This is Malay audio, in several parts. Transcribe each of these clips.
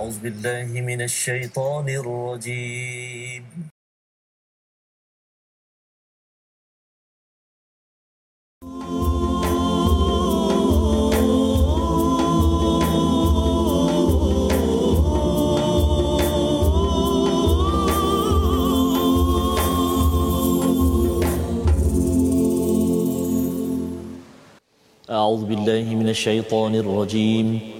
أعوذ بالله من الشيطان الرجيم. أعوذ بالله من الشيطان الرجيم.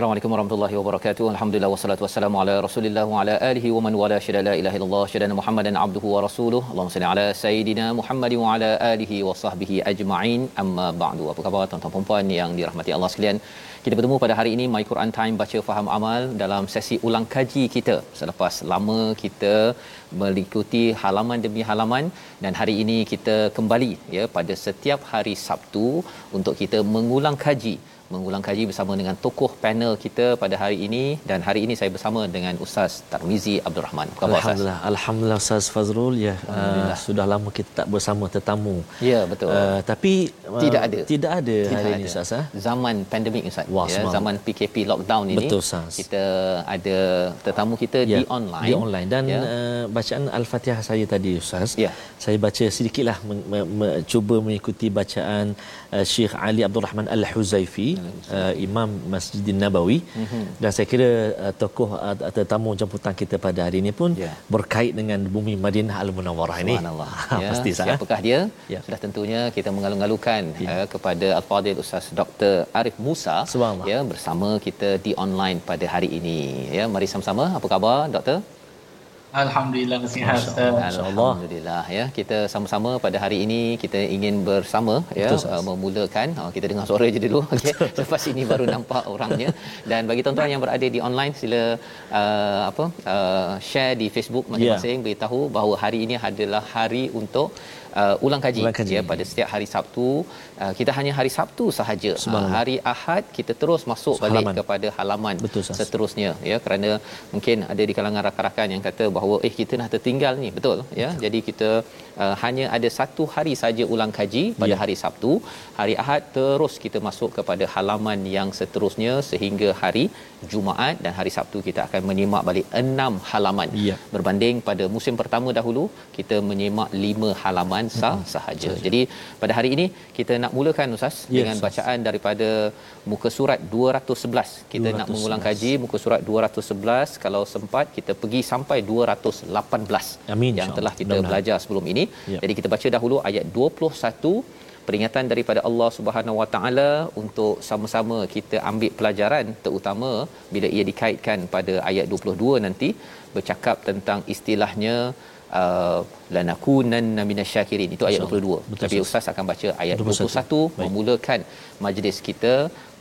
Assalamualaikum warahmatullahi wabarakatuh. Alhamdulillah wassalatu wassalamu ala Rasulillah wa ala alihi wa man wala syada la ilaha illallah syada Muhammadan abduhu wa rasuluh. Allahumma salli ala sayidina Muhammad wa ala alihi wa sahbihi ajma'in. Amma ba'du. Apa khabar tuan-tuan dan puan yang dirahmati Allah sekalian? Kita bertemu pada hari ini My Quran Time baca faham amal dalam sesi ulang kaji kita. Selepas lama kita mengikuti halaman demi halaman dan hari ini kita kembali ya pada setiap hari Sabtu untuk kita mengulang kaji mengulang kaji bersama dengan tokoh panel kita pada hari ini dan hari ini saya bersama dengan Ustaz Tarmizi Abdul Rahman. Apa khabar Alhamdulillah. Ustaz? Alhamdulillah Ustaz Fazrul ya. Uh, sudah lama kita tak bersama tetamu. Ya betul. Uh, tapi uh, tidak ada. Tidak ada tidak hari ada. ini Ustaz. Ha? Zaman pandemik Ustaz. Wah, ya, zaman PKP lockdown ini. Betul Ustaz. Kita ada tetamu kita ya, di online. Di online dan ya. uh, bacaan Al-Fatihah saya tadi Ustaz. Ya. Saya baca sedikitlah cuba mengikuti bacaan uh, Syekh Ali Abdul Rahman Al-Huzaifi uh, Imam Masjidin Nabawi mm-hmm. dan saya kira uh, tokoh uh, tetamu jemputan kita pada hari ini pun yeah. berkait dengan bumi Madinah Al-Munawwarah ini. ya. Pasti sah. Siapakah dia? Ya. Sudah tentunya kita mengalung-alungkan ya. uh, kepada Al-Fadhil Ustaz Dr. Arif Musa ya bersama kita di online pada hari ini. Ya, mari sama-sama. Apa khabar doktor? Alhamdulillah sihat Alhamdulillah. Ya. Kita sama-sama pada hari ini kita ingin bersama ya uh, memulakan. Uh, kita dengar suara je dulu. Okey. Lepas ini baru nampak orangnya. Dan bagi tuan-tuan yang berada di online sila uh, apa uh, share di Facebook masing-masing. Yeah. beritahu bahawa hari ini adalah hari untuk uh, ulang kaji, ulang kaji. ya pada setiap hari Sabtu. Uh, kita hanya hari Sabtu sahaja. Uh, hari Ahad kita terus masuk so, balik halaman. kepada halaman Betul, seterusnya ya. Kerana mungkin ada di kalangan rakan-rakan yang kata bahawa eh kita dah tertinggal ni. Betul ya. Betul. jadi kita uh, hanya ada satu hari saja ulang kaji pada ya. hari Sabtu. Hari Ahad terus kita masuk kepada halaman yang seterusnya sehingga hari Jumaat dan hari Sabtu kita akan menyimak balik enam halaman. Ya. berbanding pada musim pertama dahulu kita menyimak lima halaman sah hmm. sahaja. Jadi pada hari ini kita nak mulakan ustaz yes, dengan bacaan daripada muka surat 211. Kita 211. nak mengulang kaji muka surat 211 kalau sempat kita pergi sampai 218 Amin, yang telah kita Benar-benar. belajar sebelum ini. Ya. Jadi kita baca dahulu ayat 21 peringatan daripada Allah Subhanahu Wa Taala untuk sama-sama kita ambil pelajaran terutama bila ia dikaitkan pada ayat 22 nanti bercakap tentang istilahnya uh, lanakunanna minasyakirin itu ayat 22 Betul, tapi ustaz. Akan baca ayat 21, 21 memulakan majlis kita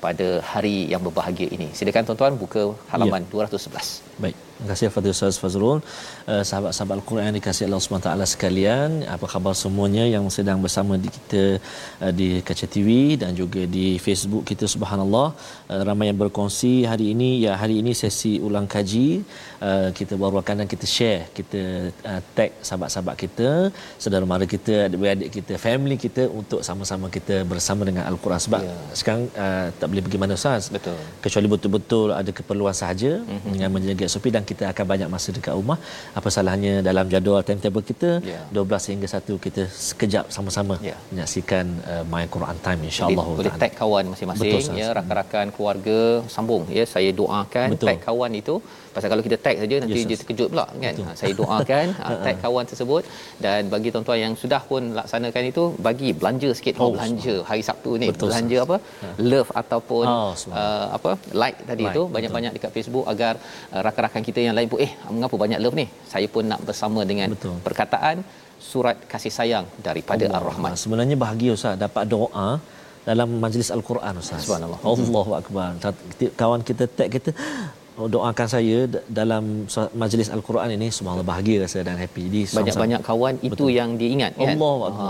pada hari yang berbahagia ini. Silakan tuan-tuan buka halaman ya. 211 baik Terima kasih Fadil Ustaz Fazrul uh, Sahabat-sahabat Al-Quran yang dikasih Allah SWT sekalian Apa khabar semuanya yang sedang bersama di kita uh, Di Kaca TV dan juga di Facebook kita Subhanallah uh, Ramai yang berkongsi hari ini Ya hari ini sesi ulang kaji uh, Kita barukan dan kita share Kita uh, tag sahabat-sahabat kita Saudara mara kita, adik-adik kita, family kita Untuk sama-sama kita bersama dengan Al-Quran Sebab yeah. sekarang uh, boleh pergi mana Ustaz. Betul. Kecuali betul-betul ada keperluan sahaja mm-hmm. dengan menjaga SOP dan kita akan banyak masa dekat rumah. Apa salahnya dalam jadual timetable kita yeah. 12 hingga 1 kita sekejap sama-sama yeah. menyaksikan uh, My Quran Time insya-Allah. Boleh, boleh tag kawan masing-masing betul, ya rakan-rakan keluarga sambung ya saya doakan betul. tag kawan itu pasal kalau kita tag saja nanti yes, dia terkejut pula kan. Ha, saya doakan ha, tag kawan tersebut. Dan bagi tuan-tuan yang sudah pun laksanakan itu bagi belanja sikit. Oh, belanja. hari Sabtu ni betul, belanja apa? Ha. love ataupun oh, uh, apa? Like tadi like, tu banyak-banyak dekat Facebook agar uh, rakan-rakan kita yang lain pun eh mengapa banyak love ni? Saya pun nak bersama dengan betul. perkataan surat kasih sayang daripada Allah. Ar-Rahman. Sebenarnya bahagia ustaz dapat doa dalam majlis al-Quran ustaz. Subhanallah. Allahu akbar. Kawan kita tag kita Oh, doakan saya dalam majlis al-Quran ini subhanallah bahagia rasa dan happy. Jadi banyak-banyak kawan itu Betul. yang diingat kan. Allah ha,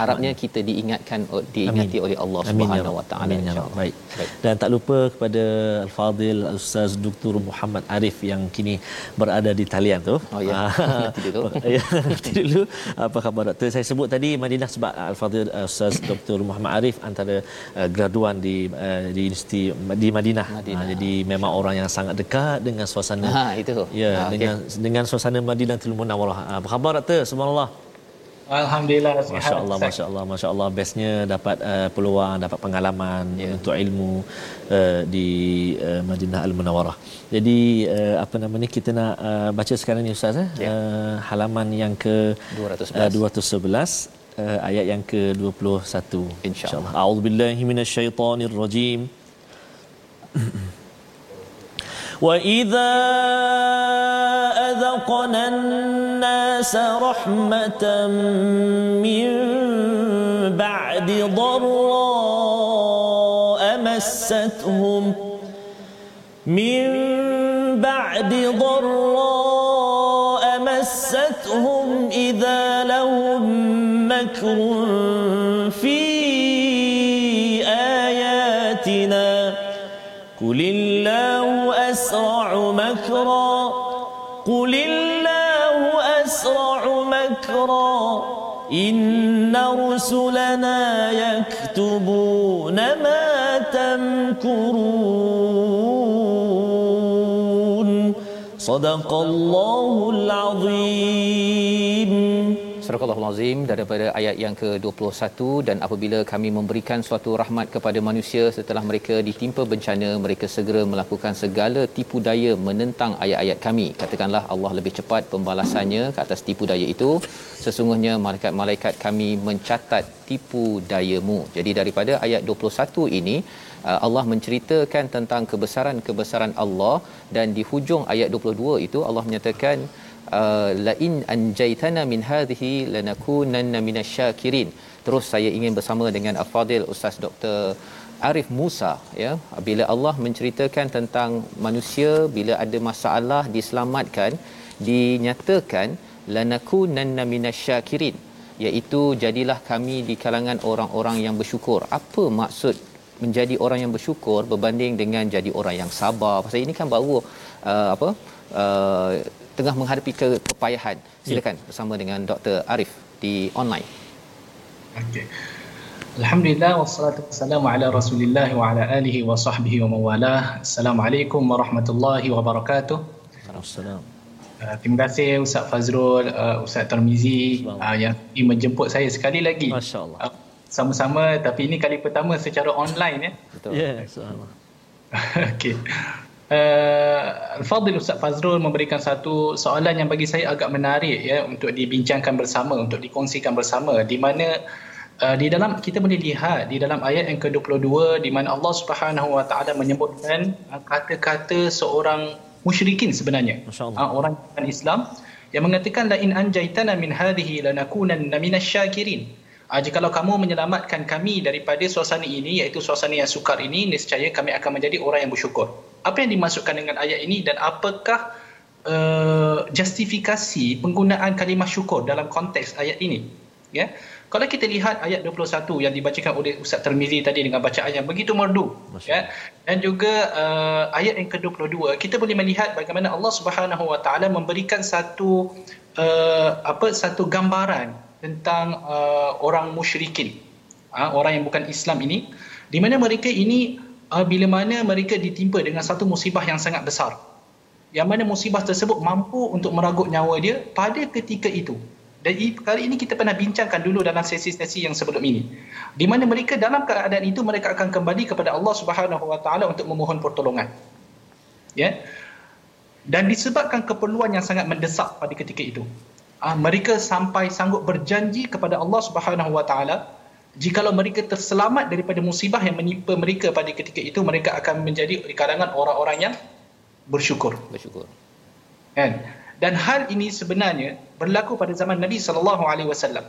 harapnya kita diingatkan diingati Amin. oleh Allah ya Subhanahu wa taala ya Baik. Baik. Dan tak lupa kepada al-Fadil Ustaz Dr. Muhammad Arif yang kini berada di talian tu. Oh ya. Nanti dulu. nanti dulu. Apa khabar doktor? Saya sebut tadi Madinah sebab al-Fadil Ustaz Dr. Muhammad Arif antara uh, graduan di uh, di universiti di Madinah. Madinah. Ha, jadi memang orang yang sangat sangat dekat dengan suasana ha itu ya ha, dengan okay. dengan suasana Madinatul Munawwarah apa khabar doktor subhanallah Alhamdulillah Masya-Allah masya-Allah masya-Allah bestnya dapat uh, peluang dapat pengalaman yeah. untuk ilmu uh, di uh, Madinah Al Munawwarah. Jadi uh, apa nama ni kita nak uh, baca sekarang ni ustaz eh yeah. Ya. uh, halaman yang ke 211 uh, 211 uh, ayat yang ke 21 insya-Allah. A'udzubillahi minasyaitonirrajim. وإذا أذقنا الناس رحمة من بعد ضراء مستهم من بعد ضراء مستهم إذا لهم مكر مكرا. قل الله أسرع مكرا. إن رسلنا يكتبون ما تمكرون. صدق الله العظيم. Surah Al-Azim daripada ayat yang ke-21 dan apabila kami memberikan suatu rahmat kepada manusia setelah mereka ditimpa bencana mereka segera melakukan segala tipu daya menentang ayat-ayat kami. Katakanlah Allah lebih cepat pembalasannya ke atas tipu daya itu. Sesungguhnya malaikat-malaikat kami mencatat tipu dayamu. Jadi daripada ayat 21 ini uh, Allah menceritakan tentang kebesaran-kebesaran Allah dan di hujung ayat 22 itu Allah menyatakan Uh, la in anjaytana min hadhihi lanakunanna minasyakirin. Terus saya ingin bersama dengan afadil ustaz Dr Arif Musa ya. Bila Allah menceritakan tentang manusia bila ada masalah diselamatkan dinyatakan lanakunanna minasyakirin. Iaitu jadilah kami di kalangan orang-orang yang bersyukur. Apa maksud menjadi orang yang bersyukur berbanding dengan jadi orang yang sabar? Pasal ini kan baru uh, apa uh, tengah menghadapi kepayahan. Silakan ya. bersama dengan Dr. Arif di online. Okey. Alhamdulillah wassalatu wassalamu ala Rasulillah wa ala alihi wa sahbihi wa mawalah. Assalamualaikum warahmatullahi wabarakatuh. Assalamualaikum. Uh, terima kasih Ustaz Fazrul, uh, Ustaz Tarmizi uh, yang menjemput saya sekali lagi. Masya-Allah. Uh, sama-sama tapi ini kali pertama secara online ya. Betul. Ya, yeah, Okey uh, Al-Fadhil Ustaz Fazrul memberikan satu soalan yang bagi saya agak menarik ya untuk dibincangkan bersama, untuk dikongsikan bersama di mana uh, di dalam kita boleh lihat di dalam ayat yang ke-22 di mana Allah Subhanahu Wa Taala menyebutkan uh, kata-kata seorang musyrikin sebenarnya. Uh, orang Islam yang mengatakan la in anjaitana min hadhihi lanakunanna minasyakirin. Uh, jikalau kamu menyelamatkan kami daripada suasana ini iaitu suasana yang sukar ini niscaya kami akan menjadi orang yang bersyukur apa yang dimasukkan dengan ayat ini dan apakah uh, justifikasi penggunaan kalimah syukur dalam konteks ayat ini? Ya. Kalau kita lihat ayat 21 yang dibacakan oleh Ustaz Termizi tadi dengan bacaan yang begitu merdu ya. Dan juga uh, ayat yang ke-22 kita boleh melihat bagaimana Allah Subhanahu Wa Taala memberikan satu uh, apa satu gambaran tentang uh, orang musyrikin uh, orang yang bukan Islam ini di mana mereka ini uh, bila mana mereka ditimpa dengan satu musibah yang sangat besar. Yang mana musibah tersebut mampu untuk meragut nyawa dia pada ketika itu. Dan kali ini kita pernah bincangkan dulu dalam sesi-sesi yang sebelum ini. Di mana mereka dalam keadaan itu mereka akan kembali kepada Allah Subhanahu Wa Taala untuk memohon pertolongan. Ya? Dan disebabkan keperluan yang sangat mendesak pada ketika itu. Uh, mereka sampai sanggup berjanji kepada Allah Subhanahu Wa Taala jikalau mereka terselamat daripada musibah yang menimpa mereka pada ketika itu mereka akan menjadi di kalangan orang-orang yang bersyukur. Bersyukur. Kan? Dan hal ini sebenarnya berlaku pada zaman Nabi sallallahu alaihi wasallam.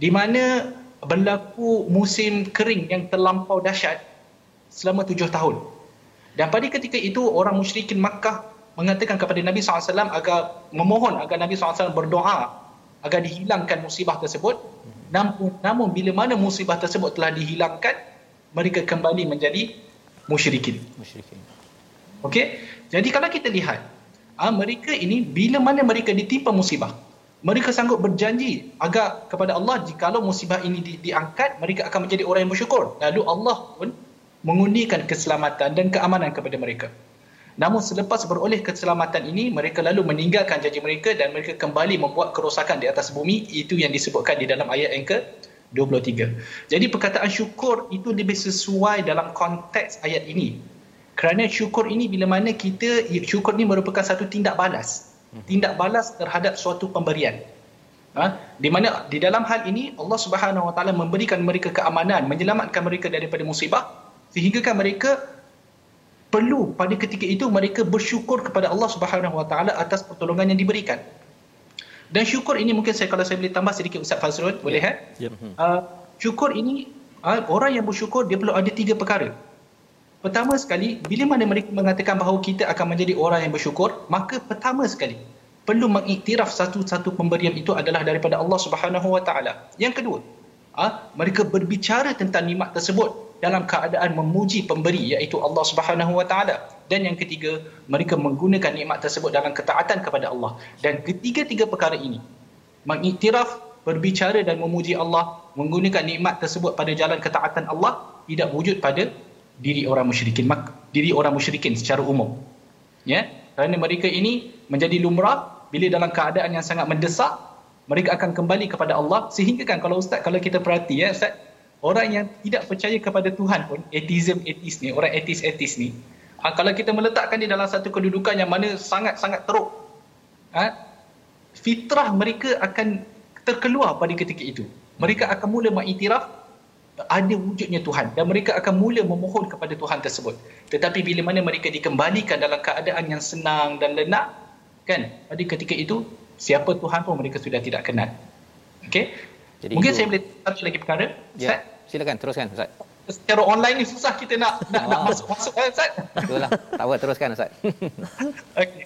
Di mana berlaku musim kering yang terlampau dahsyat selama tujuh tahun. Dan pada ketika itu orang musyrikin Makkah mengatakan kepada Nabi SAW agar memohon agar Nabi SAW berdoa agar dihilangkan musibah tersebut. Namun, namun bila mana musibah tersebut telah dihilangkan, mereka kembali menjadi musyrikin. Musyrikin. Okey. Jadi kalau kita lihat, ah, mereka ini bila mana mereka ditimpa musibah, mereka sanggup berjanji agar kepada Allah jikalau musibah ini di, diangkat, mereka akan menjadi orang yang bersyukur. Lalu Allah pun mengundikan keselamatan dan keamanan kepada mereka. Namun selepas beroleh keselamatan ini, mereka lalu meninggalkan janji mereka dan mereka kembali membuat kerosakan di atas bumi. Itu yang disebutkan di dalam ayat yang ke 23. Jadi perkataan syukur itu lebih sesuai dalam konteks ayat ini kerana syukur ini bila mana kita syukur ini merupakan satu tindak balas tindak balas terhadap suatu pemberian ha? di mana di dalam hal ini Allah Subhanahu Wa Taala memberikan mereka keamanan menyelamatkan mereka daripada musibah sehingga kan mereka perlu pada ketika itu mereka bersyukur kepada Allah Subhanahu Wa Taala atas pertolongan yang diberikan. Dan syukur ini mungkin saya kalau saya boleh tambah sedikit Ustaz Fazrul boleh ya. yep. uh, syukur ini uh, orang yang bersyukur dia perlu ada tiga perkara. Pertama sekali, bila mana mereka mengatakan bahawa kita akan menjadi orang yang bersyukur, maka pertama sekali perlu mengiktiraf satu-satu pemberian itu adalah daripada Allah Subhanahu Wa Taala. Yang kedua, ah, mereka berbicara tentang nikmat tersebut dalam keadaan memuji pemberi iaitu Allah Subhanahu Wa Taala. Dan yang ketiga, mereka menggunakan nikmat tersebut dalam ketaatan kepada Allah. Dan ketiga-tiga perkara ini, mengiktiraf, berbicara dan memuji Allah, menggunakan nikmat tersebut pada jalan ketaatan Allah, tidak wujud pada diri orang musyrikin mak diri orang musyrikin secara umum ya kerana mereka ini menjadi lumrah bila dalam keadaan yang sangat mendesak mereka akan kembali kepada Allah sehingga kan kalau ustaz kalau kita perhati ya ustaz orang yang tidak percaya kepada Tuhan pun atheism atheist ni orang atheist atheist ni ha, kalau kita meletakkan dia dalam satu kedudukan yang mana sangat-sangat teruk ha, fitrah mereka akan terkeluar pada ketika itu mereka akan mula mengiktiraf ada wujudnya Tuhan dan mereka akan mula memohon kepada Tuhan tersebut. Tetapi bila mana mereka dikembalikan dalam keadaan yang senang dan lenak, kan? Pada ketika itu siapa Tuhan pun mereka sudah tidak kenal. Okey. Jadi Mungkin itu... saya boleh satu lagi perkara. Ya. Silakan teruskan Ustaz. Secara online ni susah kita nak nak, nak masuk masuk kan Ustaz. Itulah. Tak apa teruskan Ustaz. Okey.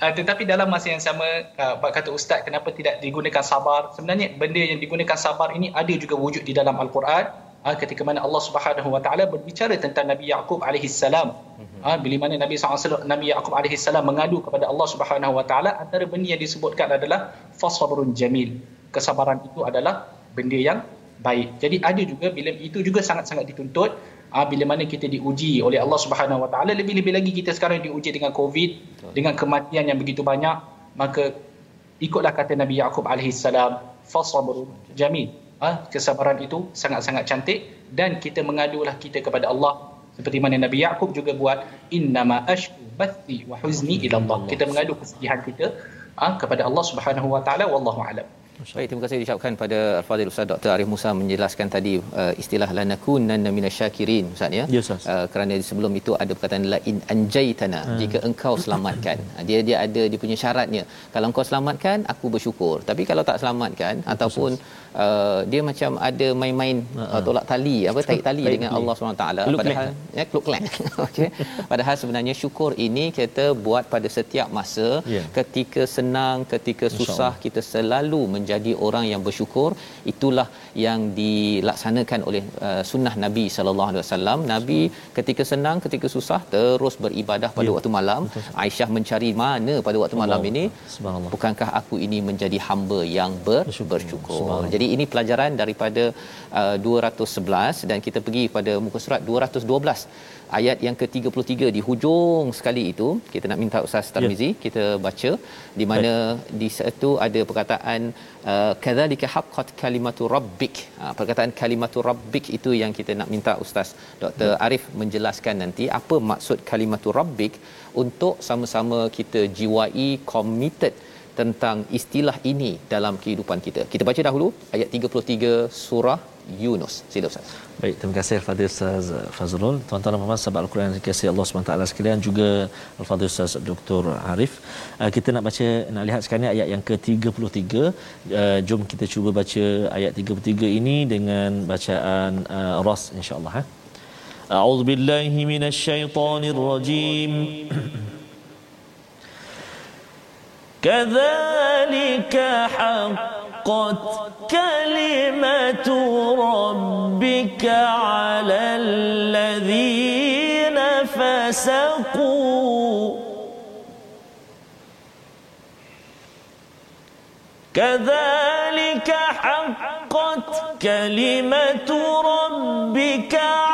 Uh, tetapi dalam masa yang sama uh, kata ustaz kenapa tidak digunakan sabar sebenarnya benda yang digunakan sabar ini ada juga wujud di dalam al-Quran ha, ketika mana Allah Subhanahu Wa Taala berbicara tentang Nabi Yaqub alaihi salam ha, bila mana Nabi SAW, Nabi Yaqub alaihi salam mengadu kepada Allah Subhanahu Wa Taala antara benda yang disebutkan adalah fasabrun jamil kesabaran itu adalah benda yang baik. Jadi ada juga bila itu juga sangat-sangat dituntut ha, bila mana kita diuji oleh Allah Subhanahu Wa Taala lebih-lebih lagi kita sekarang diuji dengan covid dengan kematian yang begitu banyak maka ikutlah kata Nabi Yaqub alaihi salam fasabrun jamil. Ha, kesabaran itu sangat-sangat cantik dan kita mengadulah kita kepada Allah. Seperti mana Nabi Yaqub juga buat innama ashku bathi wa huzni ila Allah kita mengadu kesedihan kita ha, kepada Allah Subhanahu wa taala wallahu alam Baik, terima kasih diucapkan pada Al-Fadhil Ustaz Dr. Arif Musa menjelaskan tadi uh, istilah lanakunanna minasyakirin Ustaz ya. Yes, uh, kerana sebelum itu ada perkataan la in anjaitana hmm. jika engkau selamatkan. dia dia ada dia punya syaratnya. Kalau engkau selamatkan aku bersyukur. Tapi kalau tak selamatkan yes, ataupun uh, dia macam ada main-main uh-huh. tolak tali apa tarik tali dengan Allah SWT padahal ya kluk klek okey. Padahal sebenarnya syukur ini kita buat pada setiap masa yeah. ketika senang ketika susah kita selalu menjadi orang yang bersyukur. Itulah yang dilaksanakan oleh uh, sunnah Nabi sallallahu alaihi wasallam. Nabi ketika senang ketika susah terus beribadah pada yeah. waktu malam. Aisyah mencari mana pada waktu malam ini? Bukankah aku ini menjadi hamba yang ber, bersyukur jadi ini pelajaran daripada uh, 211 dan kita pergi pada muka surat 212 ayat yang ke-33 di hujung sekali itu kita nak minta Ustaz Tarmizi ya. kita baca di mana Baik. di situ ada perkataan uh, kadzalika haqqat kalimatu rabbik uh, perkataan kalimatu rabbik itu yang kita nak minta Ustaz Dr. Ya. Arif menjelaskan nanti apa maksud kalimatu rabbik untuk sama-sama kita jiwai committed tentang istilah ini dalam kehidupan kita. Kita baca dahulu ayat 33 surah Yunus. Sila Ustaz. Baik, terima kasih Al-Fadhil Ustaz Fazrul. Tuan-tuan dan puan-puan sahabat Al-Quran yang dikasihi Allah SWT sekalian juga Al-Fadhil Ustaz Dr. Arif. Uh, kita nak baca nak lihat sekarang ayat yang ke-33. Uh, jom kita cuba baca ayat 33 ini dengan bacaan Ras insya-Allah ha. A'udzu billahi minasyaitonir rajim. كذلك حقت كلمة ربك على الذين فسقوا. كذلك حقت كلمة ربك على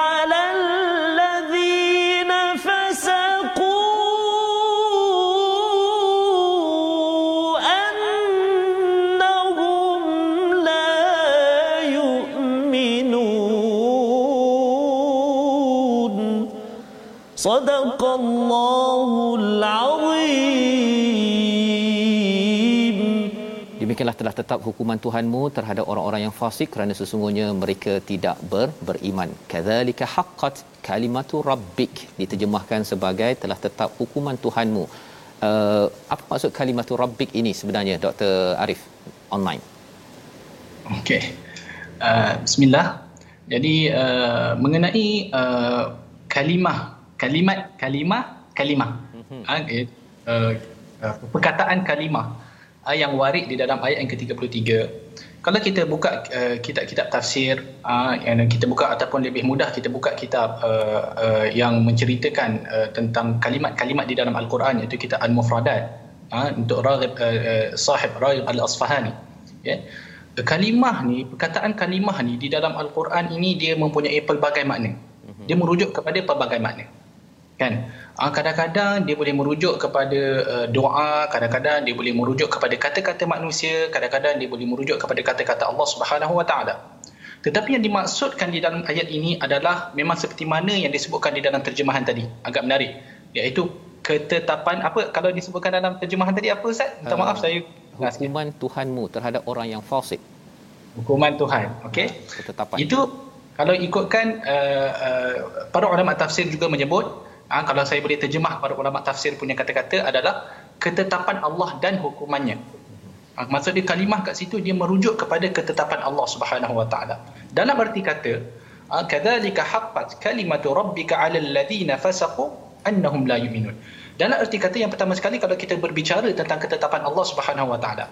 Demikianlah telah tetap hukuman Tuhanmu terhadap orang-orang yang fasik kerana sesungguhnya mereka tidak ber, beriman. Kadzalika haqqat kalimatu rabbik diterjemahkan sebagai telah tetap hukuman Tuhanmu. Uh, apa maksud kalimatu rabbik ini sebenarnya Dr. Arif online? Okey. Uh, bismillah. Jadi uh, mengenai uh, kalimah kalimat kalimah kalimah mm-hmm. uh, uh, perkataan kalimah yang warid di dalam ayat yang ke-33 kalau kita buka uh, kitab-kitab tafsir uh, yang kita buka ataupun lebih mudah kita buka kitab uh, uh, yang menceritakan uh, tentang kalimat-kalimat di dalam al-Quran iaitu kitab al-mufradat uh, untuk Raghib uh, uh, sahib Raghib al-Asfahani ya yeah. kalimah ni perkataan kalimah ni di dalam al-Quran ini dia mempunyai pelbagai makna mhm. dia merujuk kepada pelbagai makna kan uh, kadang-kadang dia boleh merujuk kepada uh, doa kadang-kadang dia boleh merujuk kepada kata-kata manusia kadang-kadang dia boleh merujuk kepada kata-kata Allah Subhanahu Wa Taala. Tetapi yang dimaksudkan di dalam ayat ini adalah memang seperti mana yang disebutkan di dalam terjemahan tadi. Agak menarik. Iaitu ketetapan apa kalau disebutkan dalam terjemahan tadi apa Ustaz? Minta uh, maaf saya hukuman Tuhanmu terhadap orang yang fasik. Hukuman Tuhan okey? Ketetapan. Itu kalau ikutkan uh, uh, para ulama tafsir juga menyebut ha, kalau saya boleh terjemah para ulama tafsir punya kata-kata adalah ketetapan Allah dan hukumannya. Ha, maksud dia kalimah kat situ dia merujuk kepada ketetapan Allah Subhanahu Wa Taala. Dalam arti kata, ha, kadzalika haqqat kalimatu rabbika 'alal ladzina fasaqu annahum la yu'minun. Dalam arti kata yang pertama sekali kalau kita berbicara tentang ketetapan Allah Subhanahu Wa Taala,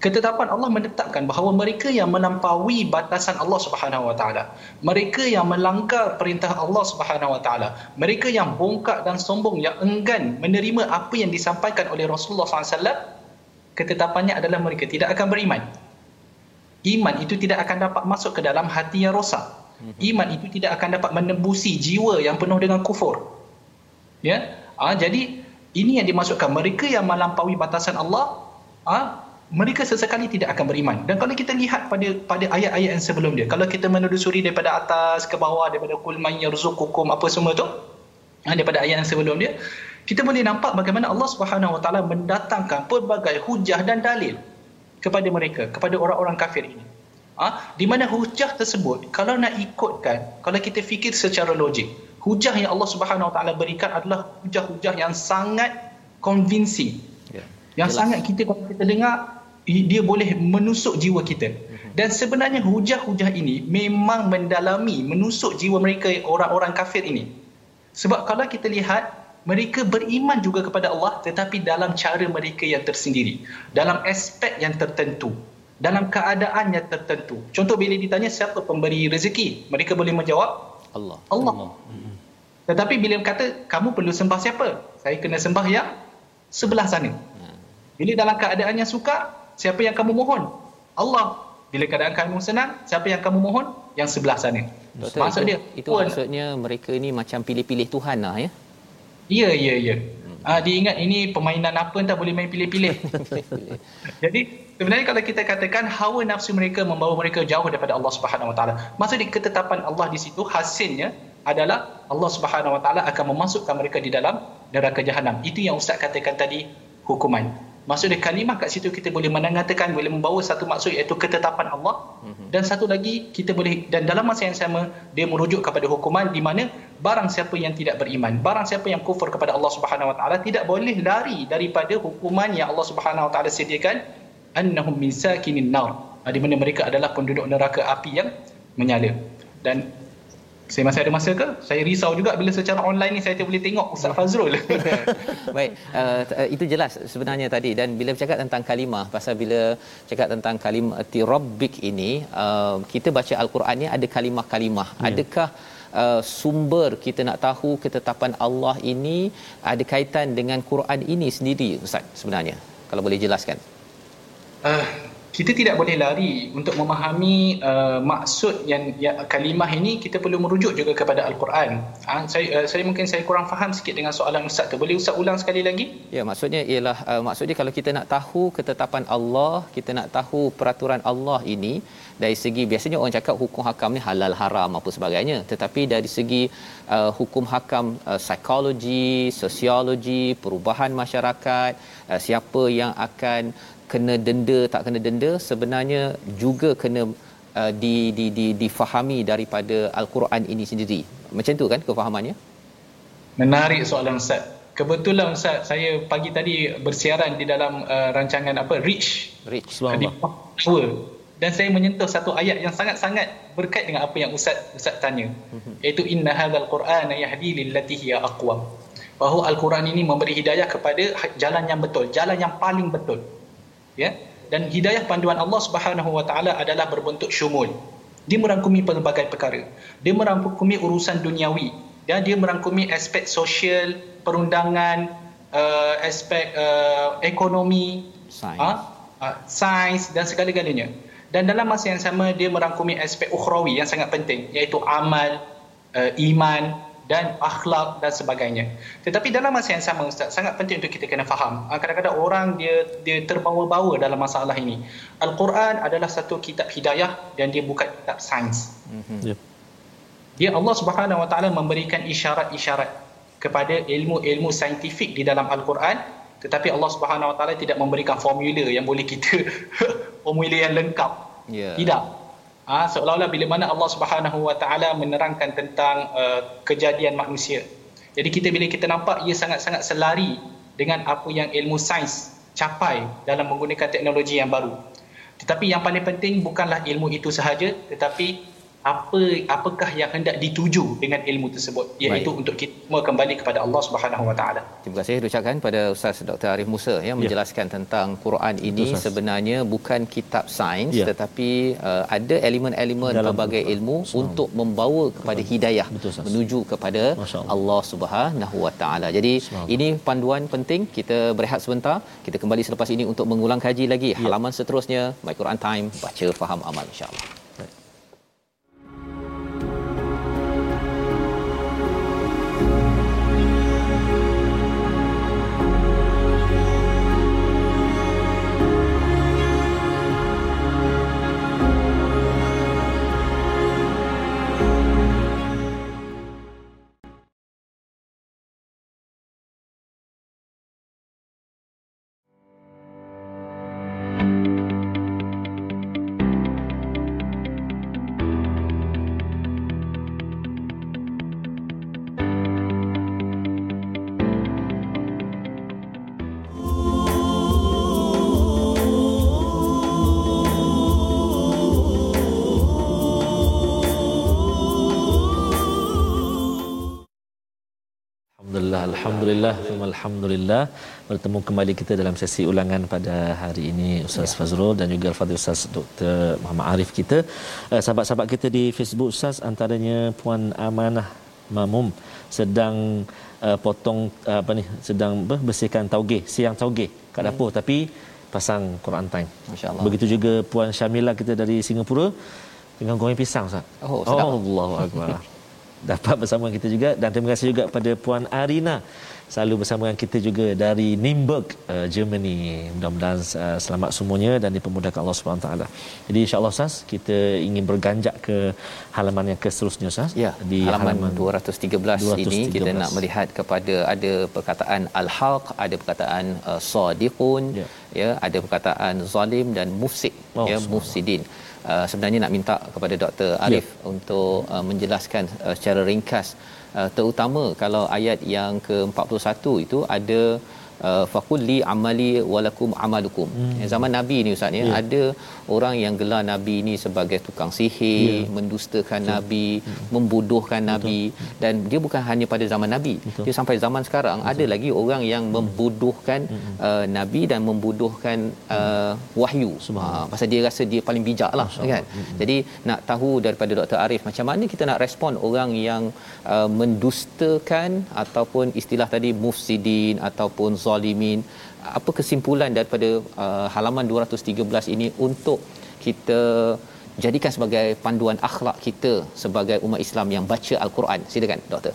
ketetapan Allah menetapkan bahawa mereka yang melampaui batasan Allah Subhanahu Wa Taala, mereka yang melanggar perintah Allah Subhanahu Wa Taala, mereka yang bongkak dan sombong yang enggan menerima apa yang disampaikan oleh Rasulullah SAW, ketetapannya adalah mereka tidak akan beriman. Iman itu tidak akan dapat masuk ke dalam hati yang rosak. Iman itu tidak akan dapat menembusi jiwa yang penuh dengan kufur. Ya, ha, jadi ini yang dimasukkan mereka yang melampaui batasan Allah. Ha, mereka sesekali tidak akan beriman. Dan kalau kita lihat pada pada ayat-ayat yang sebelum dia, kalau kita menelusuri daripada atas ke bawah daripada kul man yarzuqukum apa semua tu, ha, daripada ayat yang sebelum dia, kita boleh nampak bagaimana Allah Subhanahu Wa Taala mendatangkan pelbagai hujah dan dalil kepada mereka, kepada orang-orang kafir ini. Ha? di mana hujah tersebut kalau nak ikutkan, kalau kita fikir secara logik, hujah yang Allah Subhanahu Wa Taala berikan adalah hujah-hujah yang sangat convincing. Yeah. Yang Jelas. sangat kita kalau kita dengar dia boleh menusuk jiwa kita. Dan sebenarnya hujah-hujah ini memang mendalami, menusuk jiwa mereka orang-orang kafir ini. Sebab kalau kita lihat, mereka beriman juga kepada Allah tetapi dalam cara mereka yang tersendiri. Dalam aspek yang tertentu. Dalam keadaan yang tertentu. Contoh bila ditanya siapa pemberi rezeki, mereka boleh menjawab, Allah. Allah. Allah. Tetapi bila kata, kamu perlu sembah siapa? Saya kena sembah yang sebelah sana. Hmm. Bila dalam keadaan yang suka, Siapa yang kamu mohon? Allah. Bila keadaan kamu senang, siapa yang kamu mohon? Yang sebelah sana. Doktor, maksud itu, dia itu puan. maksudnya mereka ini macam pilih-pilih Tuhan lah ya ya ya ya Ah, dia ingat ini permainan apa entah boleh main pilih-pilih. Jadi sebenarnya kalau kita katakan hawa nafsu mereka membawa mereka jauh daripada Allah Subhanahu Wa Taala. Maksud ketetapan Allah di situ hasilnya adalah Allah Subhanahu Wa Taala akan memasukkan mereka di dalam neraka jahanam. Itu yang ustaz katakan tadi hukuman. Maksudnya kalimah kat situ kita boleh mengatakan boleh membawa satu maksud iaitu ketetapan Allah. Mhm. dan satu lagi kita boleh dan dalam masa yang sama dia merujuk kepada hukuman di mana barang siapa yang tidak beriman barang siapa yang kufur kepada Allah Subhanahu Wa Taala tidak boleh lari daripada hukuman yang Allah Subhanahu Wa Taala sediakan. Annahum min sakinin nar di mana mereka adalah penduduk neraka api yang menyala. Dan saya masih ada masa ke? Saya risau juga bila secara online ni saya tak boleh tengok Ustaz Fazrul. Baik, uh, itu jelas sebenarnya tadi dan bila bercakap tentang kalimah pasal bila cakap tentang kalimah rabbik ini uh, kita baca al-Quran ni ada kalimah-kalimah. Ya. Adakah uh, sumber kita nak tahu ketetapan Allah ini ada kaitan dengan Quran ini sendiri Ustaz sebenarnya? Kalau boleh jelaskan. Uh, kita tidak boleh lari untuk memahami uh, maksud yang ya, kalimah ini kita perlu merujuk juga kepada al-Quran. Ha, saya uh, saya mungkin saya kurang faham sikit dengan soalan ustaz tu. Boleh ustaz ulang sekali lagi? Ya, maksudnya ialah uh, maksudnya kalau kita nak tahu ketetapan Allah, kita nak tahu peraturan Allah ini dari segi biasanya orang cakap hukum hakam ni halal haram apa sebagainya tetapi dari segi uh, hukum hakam uh, psikologi sosiologi perubahan masyarakat uh, siapa yang akan kena denda tak kena denda sebenarnya juga kena uh, di di di difahami daripada al-Quran ini sendiri. Macam tu kan kefahamannya? Menarik soalan Ustaz. Kebetulan Ustaz saya pagi tadi bersiaran di dalam uh, rancangan apa Rich. Rich subhanallah. Dan saya menyentuh satu ayat yang sangat-sangat berkait dengan apa yang Ustaz Ustaz tanya. Mm-hmm. Iaitu inna hadzal Qur'ana yahdi lillati hiya aqwam. Bahawa al-Quran ini memberi hidayah kepada jalan yang betul, jalan yang paling betul ya. Dan hidayah panduan Allah Subhanahu wa taala adalah berbentuk syumul. Dia merangkumi pelbagai perkara. Dia merangkumi urusan duniawi. Dan dia merangkumi aspek sosial perundangan uh, aspek uh, ekonomi sains. uh, uh, sains dan segala-galanya. Dan dalam masa yang sama dia merangkumi aspek ukhrawi yang sangat penting iaitu amal uh, iman dan akhlak dan sebagainya. Tetapi dalam masa yang sama Ustaz, sangat penting untuk kita kena faham. Ah, kadang-kadang orang dia dia terbawa-bawa dalam masalah ini. Al-Quran adalah satu kitab hidayah dan dia bukan kitab sains. Mm-hmm. Yeah. Dia Allah Subhanahu Wa Taala memberikan isyarat-isyarat kepada ilmu-ilmu saintifik di dalam Al-Quran tetapi Allah Subhanahu Wa Taala tidak memberikan formula yang boleh kita formula yang lengkap. Yeah. Tidak ha, seolah-olah bila mana Allah Subhanahu Wa Taala menerangkan tentang uh, kejadian manusia. Jadi kita bila kita nampak ia sangat-sangat selari dengan apa yang ilmu sains capai dalam menggunakan teknologi yang baru. Tetapi yang paling penting bukanlah ilmu itu sahaja tetapi apa apakah yang hendak dituju dengan ilmu tersebut iaitu Baik. untuk kita semua kembali kepada Allah Subhanahu Wa Taala. Terima kasih ucapkan pada Ustaz Dr Arif Musa ya menjelaskan tentang Quran ini Betul, sebenarnya bukan kitab sains ya. tetapi uh, ada elemen-elemen Dalam pelbagai ilmu Betul. untuk membawa kepada hidayah Betul, menuju kepada Allah Subhanahu Wa Taala. Jadi ini panduan penting kita berehat sebentar kita kembali selepas ini untuk mengulang kaji lagi ya. halaman seterusnya My Quran Time baca faham amal insya-Allah. Alhamdulillah, alhamdulillah bertemu kembali kita dalam sesi ulangan pada hari ini Ustaz ya. Fazrul dan juga Fadil Ustaz Dr. Muhammad Arif kita. Uh, sahabat-sahabat kita di Facebook Ustaz antaranya Puan Amanah Mamum sedang uh, potong uh, apa ni sedang bersihkan tauge, siang tauge kat dapur hmm. tapi pasang Quran time. Masya-Allah. Begitu juga Puan Syamila kita dari Singapura dengan goreng pisang Ustaz. Oh, sedap. Oh, Allahu akbar. Dapat bersama kita juga dan terima kasih juga pada puan Arina selalu bersama dengan kita juga dari Nimburg uh, Germany. Mudah-mudahan uh, selamat semuanya dan dipermudahkan Allah Subhanahu taala. Jadi insya-Allah Ustaz kita ingin berganjak ke halaman yang seterusnya Ustaz ya, di halaman, halaman 213, 213 ini kita nak melihat kepada ada perkataan al-haq, ada perkataan uh, sadiqun, ya. ya, ada perkataan zalim dan mufsid oh, ya mufsidin. Uh, sebenarnya nak minta kepada Dr. Arif ya. untuk uh, menjelaskan uh, secara ringkas uh, terutama kalau ayat yang ke-41 itu ada uh, faqul li amali walakum amalukum. Hmm. Zaman Nabi ni ustaz ya, yeah. ada orang yang gelar nabi ini sebagai tukang sihir, yeah. mendustakan Betul. nabi, hmm. membodohkan Betul. nabi dan dia bukan hanya pada zaman nabi. Betul. Dia sampai zaman sekarang Betul. ada lagi orang yang hmm. membodohkan hmm. uh, nabi dan membodohkan uh, wahyu. Uh, pasal dia rasa dia paling bijaklah kan. Hmm. Jadi nak tahu daripada Dr Arif macam mana kita nak respon orang yang uh, mendustakan ataupun istilah tadi mufsidin ataupun zalimin apa kesimpulan daripada uh, halaman 213 ini untuk kita jadikan sebagai panduan akhlak kita sebagai umat Islam yang baca al-Quran silakan doktor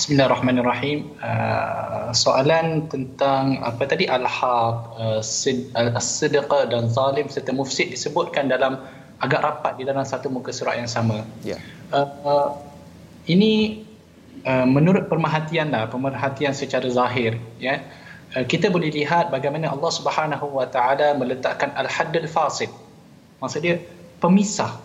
Bismillahirrahmanirrahim. Uh, soalan tentang apa tadi al-haq, uh, as-sidqa dan zalim serta mufsid disebutkan dalam agak rapat di dalam satu muka surat yang sama. Ya. Yeah. Uh, uh, ini Uh, menurut pemerhatian lah, pemerhatian secara zahir, ya, uh, kita boleh lihat bagaimana Allah Subhanahu Wa Taala meletakkan al-haddul fasid. Maksud dia pemisah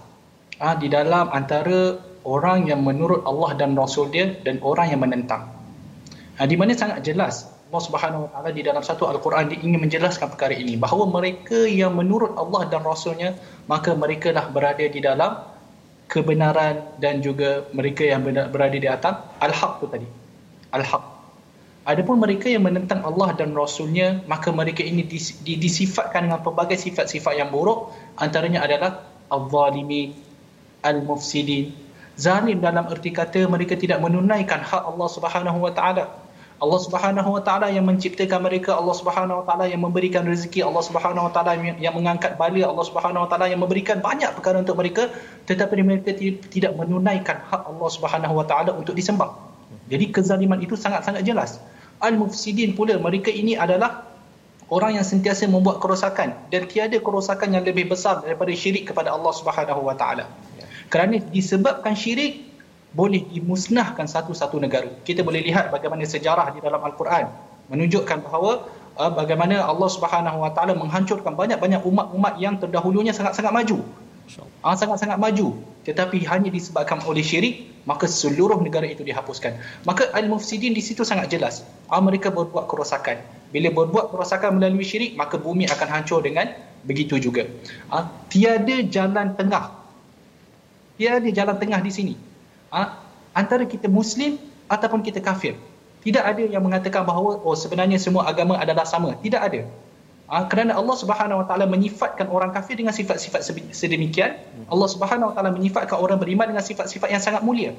uh, di dalam antara orang yang menurut Allah dan Rasul dia dan orang yang menentang. Uh, di mana sangat jelas Allah Subhanahu Wa Taala di dalam satu Al-Quran dia ingin menjelaskan perkara ini bahawa mereka yang menurut Allah dan Rasulnya maka mereka lah berada di dalam kebenaran dan juga mereka yang berada di atas al-haq tu tadi. Al-haq. Adapun mereka yang menentang Allah dan rasulnya maka mereka ini disifatkan dengan pelbagai sifat-sifat yang buruk antaranya adalah al-zalimi al-mufsidin. Zalim dalam erti kata mereka tidak menunaikan hak Allah Subhanahu wa taala Allah Subhanahu Wa Taala yang menciptakan mereka, Allah Subhanahu Wa Taala yang memberikan rezeki, Allah Subhanahu Wa Taala yang mengangkat bala, Allah Subhanahu Wa Taala yang memberikan banyak perkara untuk mereka, tetapi mereka tidak menunaikan hak Allah Subhanahu Wa Taala untuk disembah. Jadi kezaliman itu sangat-sangat jelas. Al-mufsidin pula mereka ini adalah orang yang sentiasa membuat kerosakan dan tiada kerosakan yang lebih besar daripada syirik kepada Allah Subhanahu Wa Taala. Kerana disebabkan syirik boleh dimusnahkan satu-satu negara. Kita boleh lihat bagaimana sejarah di dalam Al-Quran menunjukkan bahawa uh, bagaimana Allah Subhanahu Wa Taala menghancurkan banyak-banyak umat-umat yang terdahulunya sangat-sangat maju. Uh, sangat-sangat maju tetapi hanya disebabkan oleh syirik maka seluruh negara itu dihapuskan. Maka al-mufsidin di situ sangat jelas. Uh, mereka berbuat kerosakan. Bila berbuat kerosakan melalui syirik maka bumi akan hancur dengan begitu juga. Uh, tiada jalan tengah. Tiada jalan tengah di sini ha, antara kita muslim ataupun kita kafir. Tidak ada yang mengatakan bahawa oh sebenarnya semua agama adalah sama. Tidak ada. Ha, kerana Allah Subhanahu Wa Taala menyifatkan orang kafir dengan sifat-sifat sedemikian Allah Subhanahu Wa Taala menyifatkan orang beriman dengan sifat-sifat yang sangat mulia.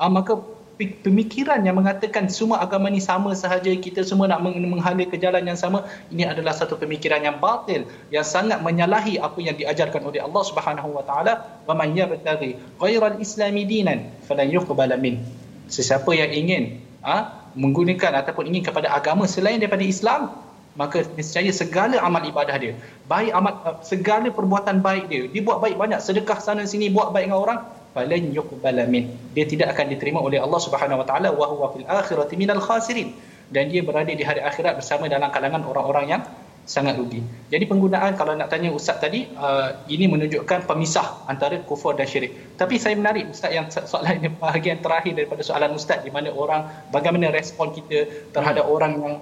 Ha, maka pemikiran yang mengatakan semua agama ni sama sahaja kita semua nak menghala ke jalan yang sama ini adalah satu pemikiran yang batil yang sangat menyalahi apa yang diajarkan oleh Allah Subhanahu wa taala. Wa man yabtaghi ghairal islami dinan falan yuqbal min. Sesiapa yang ingin ha, menggunakan ataupun ingin kepada agama selain daripada Islam maka nescaya segala amal ibadah dia baik amal segala perbuatan baik dia dia buat baik banyak sedekah sana sini buat baik dengan orang falan yuqbala min dia tidak akan diterima oleh Allah Subhanahu wa taala wa huwa fil akhirati minal khasirin dan dia berada di hari akhirat bersama dalam kalangan orang-orang yang sangat rugi. Jadi penggunaan kalau nak tanya ustaz tadi uh, ini menunjukkan pemisah antara kufur dan syirik. Tapi saya menarik ustaz yang soalan ini bahagian terakhir daripada soalan ustaz di mana orang bagaimana respon kita terhadap hmm. orang yang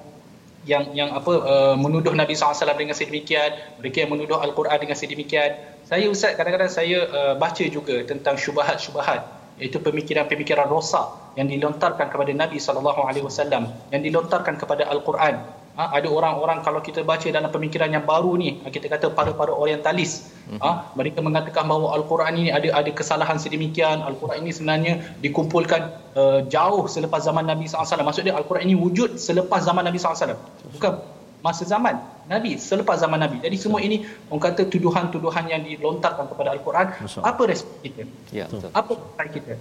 yang yang apa uh, menuduh Nabi SAW dengan sedemikian, mereka yang menuduh Al-Quran dengan sedemikian, saya ustaz kadang-kadang saya uh, baca juga tentang syubhat-syubhat iaitu pemikiran-pemikiran rosak yang dilontarkan kepada Nabi wasallam yang dilontarkan kepada al-Quran. Ha, ada orang-orang kalau kita baca dalam pemikiran yang baru ni kita kata para-para orientalis ha, mereka mengatakan bahawa al-Quran ini ada ada kesalahan sedemikian al-Quran ini sebenarnya dikumpulkan uh, jauh selepas zaman Nabi sallallahu alaihi wasallam maksud dia al-Quran ini wujud selepas zaman Nabi wasallam bukan masa zaman Nabi selepas zaman Nabi. Jadi semua ini orang kata tuduhan-tuduhan yang dilontarkan kepada Al-Quran. Apa respon kita? Ya, betul. Apa respon kita?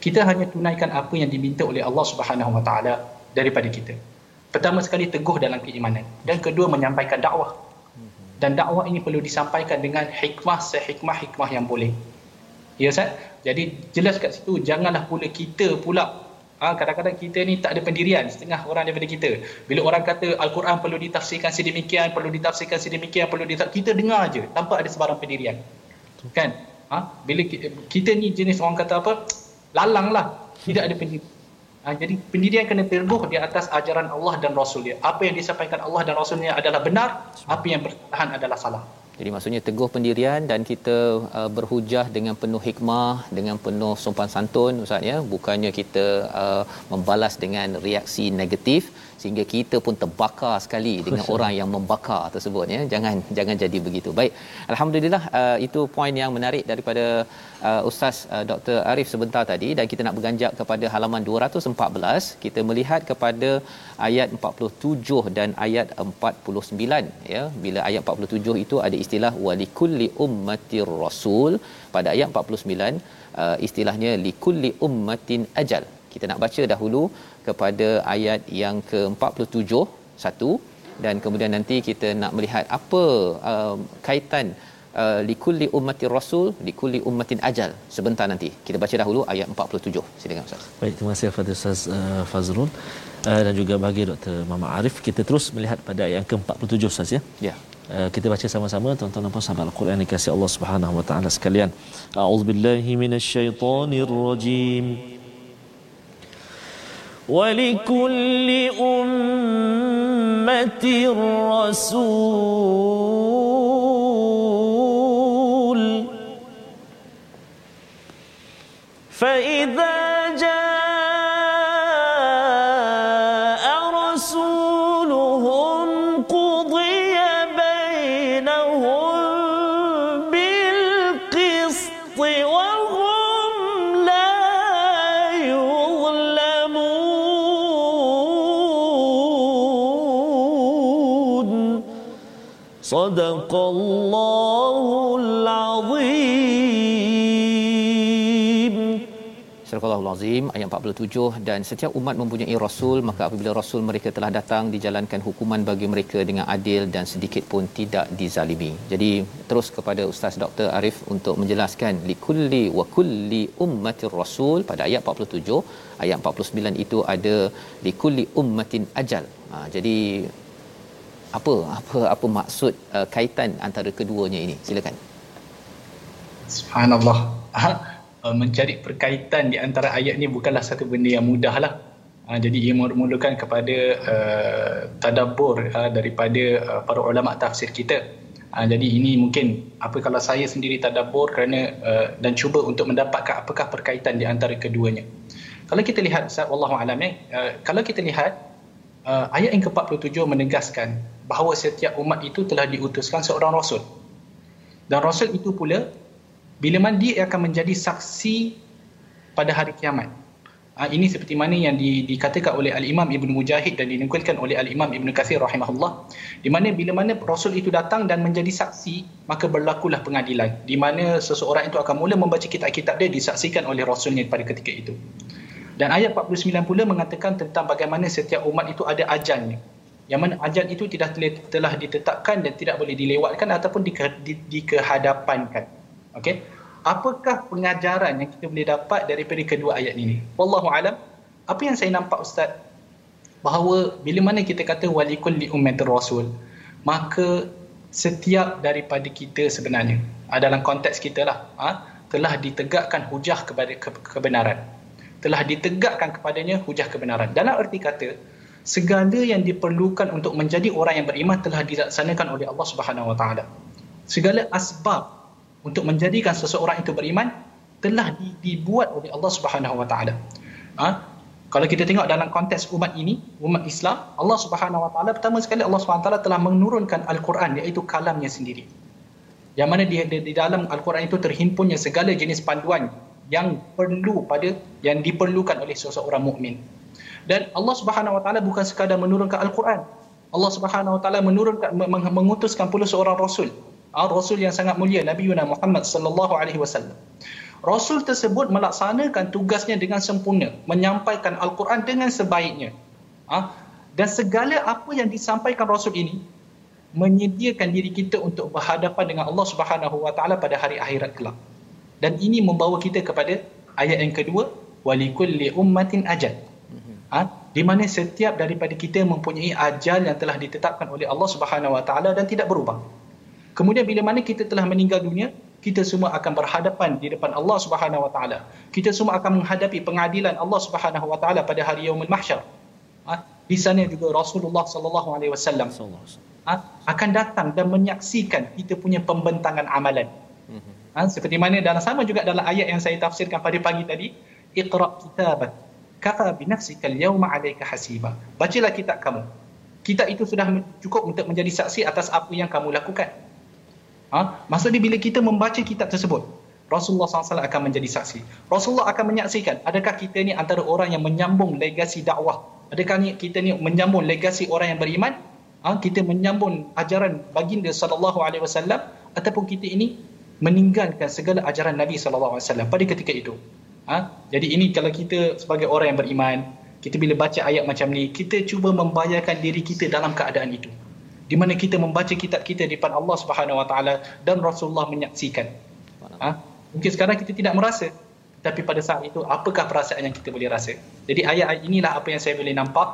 Kita hanya tunaikan apa yang diminta oleh Allah Subhanahu Wa Taala daripada kita. Pertama sekali teguh dalam keimanan dan kedua menyampaikan dakwah. Dan dakwah ini perlu disampaikan dengan hikmah sehikmah-hikmah yang boleh. Ya Ustaz? Jadi jelas kat situ janganlah pula kita pula Ha, kadang-kadang kita ni tak ada pendirian setengah orang daripada kita. Bila orang kata Al-Quran perlu ditafsirkan sedemikian, perlu ditafsirkan sedemikian, perlu ditafsirkan, kita dengar aja tanpa ada sebarang pendirian. Kan? Ha? Bila kita, kita ni jenis orang kata apa? Lalang lah. Tidak ada pendirian. Ha, jadi pendirian kena teguh di atas ajaran Allah dan Rasul dia. Apa yang disampaikan Allah dan Rasulnya adalah benar, apa yang bertahan adalah salah. Jadi maksudnya teguh pendirian dan kita uh, berhujah dengan penuh hikmah, dengan penuh sopan santun ustaz ya, bukannya kita uh, membalas dengan reaksi negatif sehingga kita pun terbakar sekali dengan orang yang membakar tersebut ya. Jangan jangan jadi begitu. Baik. Alhamdulillah uh, itu poin yang menarik daripada uh, Ustaz uh, Dr. Arif sebentar tadi dan kita nak berganjak kepada halaman 214. Kita melihat kepada ayat 47 dan ayat 49 ya. Bila ayat 47 itu ada istilah walikulli ummatir rasul pada ayat 49 uh, istilahnya likulli ummatin ajal. Kita nak baca dahulu kepada ayat yang ke-47 satu dan kemudian nanti kita nak melihat apa uh, kaitan uh, likulli ummati rasul likulli ummatin ajal sebentar nanti kita baca dahulu ayat 47 silakan ustaz baik terima kasih kepada ustaz uh, Fazrul uh, dan juga bagi Dr. Mama Arif kita terus melihat pada ayat ke-47 ustaz ya ya Uh, kita baca sama-sama tuan-tuan dan puan sahabat Al-Quran dikasihi Allah Subhanahu wa taala sekalian. A'udzubillahi minasyaitonirrajim. rajim. ولكل أمة رسول. فإذا Al-Azim ayat 47 dan setiap umat mempunyai rasul maka apabila rasul mereka telah datang dijalankan hukuman bagi mereka dengan adil dan sedikit pun tidak dizalimi. Jadi terus kepada Ustaz Dr Arif untuk menjelaskan likulli wa kulli ummatir rasul pada ayat 47 ayat 49 itu ada likulli ummatin ajal. Ha, jadi apa apa apa maksud uh, kaitan antara keduanya ini silakan subhanallah uh, mencari perkaitan di antara ayat ni bukanlah satu benda yang mudah lah. Uh, jadi ia memerlukan kepada uh, tadabbur uh, daripada uh, para ulama tafsir kita. Uh, jadi ini mungkin apa kalau saya sendiri tadabbur kerana uh, dan cuba untuk mendapatkan apakah perkaitan di antara keduanya. Kalau kita lihat wallahu alam eh uh, kalau kita lihat uh, ayat yang ke-47 menegaskan bahawa setiap umat itu telah diutuskan seorang rasul. Dan rasul itu pula bila mana dia akan menjadi saksi pada hari kiamat. Ha, ini seperti mana yang di, dikatakan oleh Al-Imam Ibn Mujahid dan dinukilkan oleh Al-Imam Ibn Kathir rahimahullah. Di mana bila mana Rasul itu datang dan menjadi saksi, maka berlakulah pengadilan. Di mana seseorang itu akan mula membaca kitab-kitab dia disaksikan oleh Rasulnya pada ketika itu. Dan ayat 49 pula mengatakan tentang bagaimana setiap umat itu ada ajalnya yang mana ajal itu tidak telah ditetapkan dan tidak boleh dilewatkan ataupun di, di, dikehadapankan. Okey. Apakah pengajaran yang kita boleh dapat daripada kedua ayat ini? Wallahu alam. Apa yang saya nampak ustaz bahawa bila mana kita kata walikul li ummatir rasul maka setiap daripada kita sebenarnya dalam konteks kita lah ha, telah ditegakkan hujah kepada ke, kebenaran telah ditegakkan kepadanya hujah kebenaran dalam erti kata segala yang diperlukan untuk menjadi orang yang beriman telah dilaksanakan oleh Allah Subhanahu Wa Taala. Segala asbab untuk menjadikan seseorang itu beriman telah dibuat oleh Allah Subhanahu Wa Taala. Ha? Kalau kita tengok dalam konteks umat ini, umat Islam, Allah Subhanahu Wa Taala pertama sekali Allah Subhanahu Wa Taala telah menurunkan Al-Quran iaitu kalamnya sendiri. Yang mana di, di, di dalam Al-Quran itu terhimpunnya segala jenis panduan yang perlu pada yang diperlukan oleh seseorang mukmin. Dan Allah Subhanahu Wa Taala bukan sekadar menurunkan Al-Quran, Allah Subhanahu Wa Taala menurunkan mengutuskan puluh seorang rasul. Ah, rasul yang sangat mulia Nabi Yuna Muhammad sallallahu alaihi wasallam. Rasul tersebut melaksanakan tugasnya dengan sempurna, menyampaikan Al-Quran dengan sebaiknya. Ah, dan segala apa yang disampaikan rasul ini menyediakan diri kita untuk berhadapan dengan Allah Subhanahu Wa Taala pada hari akhirat kelak. Dan ini membawa kita kepada ayat yang kedua, walikulli ummatin ajal. Ha? di mana setiap daripada kita mempunyai ajal yang telah ditetapkan oleh Allah Subhanahu Wa Taala dan tidak berubah. Kemudian bila mana kita telah meninggal dunia, kita semua akan berhadapan di depan Allah Subhanahu Wa Taala. Kita semua akan menghadapi pengadilan Allah Subhanahu Wa Taala pada hari Yaumul Mahsyar. Ha? Di sana juga Rasulullah Sallallahu Alaihi Wasallam ha? akan datang dan menyaksikan kita punya pembentangan amalan. Ha? Seperti mana dalam sama juga dalam ayat yang saya tafsirkan pada pagi tadi, Iqra' kitabak kafa bi nafsika al-yawma 'alayka hasiba. Bacalah kitab kamu. Kitab itu sudah cukup untuk menjadi saksi atas apa yang kamu lakukan. Ha? Maksudnya bila kita membaca kitab tersebut, Rasulullah SAW akan menjadi saksi. Rasulullah akan menyaksikan adakah kita ni antara orang yang menyambung legasi dakwah. Adakah ni kita ni menyambung legasi orang yang beriman? Ha? Kita menyambung ajaran baginda wasallam ataupun kita ini meninggalkan segala ajaran Nabi wasallam pada ketika itu. Ha? Jadi ini kalau kita sebagai orang yang beriman, kita bila baca ayat macam ni, kita cuba membayarkan diri kita dalam keadaan itu. Di mana kita membaca kitab kita di depan Allah Subhanahu Wa Taala dan Rasulullah menyaksikan. Ha? Mungkin sekarang kita tidak merasa, tapi pada saat itu apakah perasaan yang kita boleh rasa? Jadi ayat-ayat inilah apa yang saya boleh nampak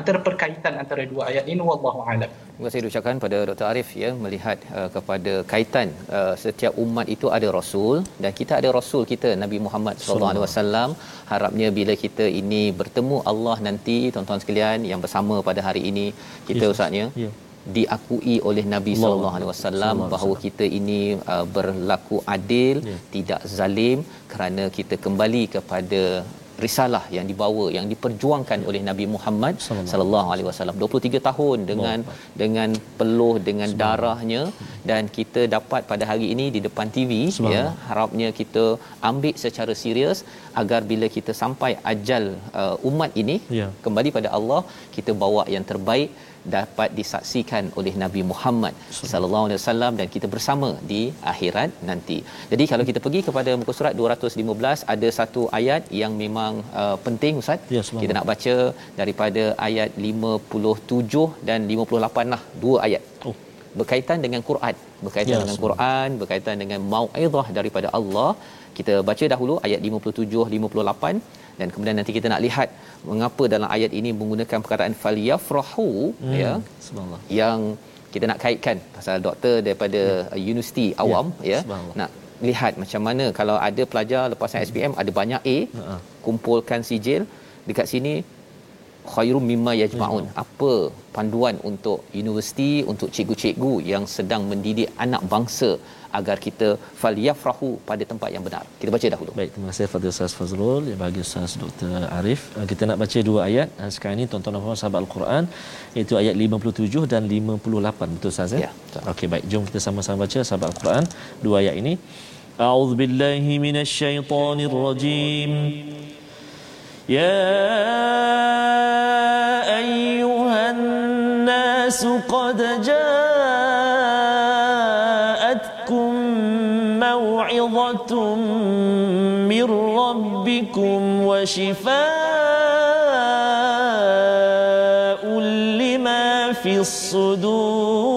antara perkaitan antara dua ayat ini wallahu alam. Terima kasih ucapkan pada Dr Arif ya melihat uh, kepada kaitan uh, setiap umat itu ada rasul dan kita ada rasul kita Nabi Muhammad sallallahu alaihi wasallam. Harapnya bila kita ini bertemu Allah nanti tuan-tuan sekalian yang bersama pada hari ini kita yes. ustaznya yeah. Diakui oleh Nabi sallallahu alaihi wasallam bahawa kita ini uh, berlaku adil, yeah. tidak zalim kerana kita kembali kepada risalah yang dibawa yang diperjuangkan oleh Nabi Muhammad sallallahu alaihi wasallam. 23 tahun dengan Allah. dengan peluh dengan darahnya. Dan kita dapat pada hari ini di depan TV ya. Harapnya kita ambil secara serius agar bila kita sampai ajal uh, umat ini ya. kembali pada Allah kita bawa yang terbaik dapat disaksikan oleh Nabi Muhammad sallallahu alaihi wasallam dan kita bersama di akhirat nanti. Jadi kalau kita pergi kepada muka surat 215 ada satu ayat yang memang uh, penting ustaz. Ya, kita nak baca daripada ayat 57 dan 58 lah dua ayat. Oh berkaitan dengan Quran, berkaitan ya, dengan Quran, berkaitan dengan mau'izah daripada Allah. Kita baca dahulu ayat 57 58 dan kemudian nanti kita nak lihat mengapa dalam ayat ini menggunakan perkataan falyafrahu hmm. ya subhanallah yang kita nak kaitkan pasal doktor daripada ya. universiti awam ya, ya. nak lihat macam mana kalau ada pelajar lepasan SPM ada banyak A uh-huh. kumpulkan sijil dekat sini khairum mimma yajmaun ya. apa panduan untuk universiti untuk cikgu-cikgu yang sedang mendidik anak bangsa agar kita falyafrahu pada tempat yang benar. Kita baca dahulu. Baik, terima kasih Fadil Ustaz Fazrul yang bagi Ustaz Dr. Arif. Uh, kita nak baca dua ayat uh, sekarang ini tuan-tuan dan puan sahabat Al-Quran iaitu ayat 57 dan 58. Betul Ustaz ya? Ya. Okey, baik. Jom kita sama-sama baca sahabat Al-Quran dua ayat ini. A'udzu billahi يا أيها الناس قد جاءتكم موعظة من ربكم وشفاء لما في الصدور.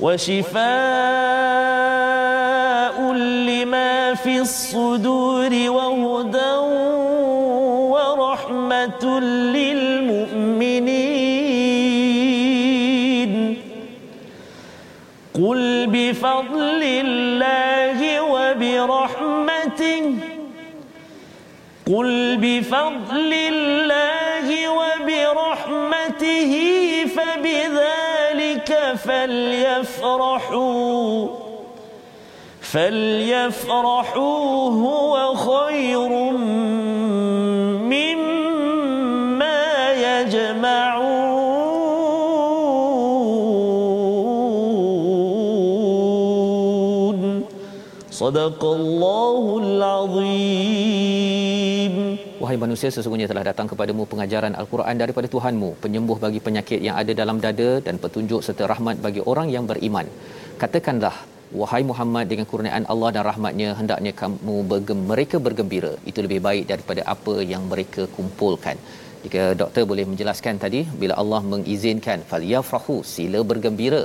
وشفاء في الصدور وهدى ورحمة قل بفضل الله وبرحمته. قل بفضل الله وبرحمته فبذلك فليفرحوا. فليفرحوا هو خير صدق الله العظيم Wahai manusia sesungguhnya telah datang kepadamu pengajaran Al-Quran daripada Tuhanmu, penyembuh bagi penyakit yang ada dalam dada dan petunjuk serta rahmat bagi orang yang beriman. Katakanlah, wahai Muhammad dengan kurniaan Allah dan rahmatnya hendaknya kamu bergem- mereka bergembira. Itu lebih baik daripada apa yang mereka kumpulkan. Jika doktor boleh menjelaskan tadi bila Allah mengizinkan falyafrahu sila bergembira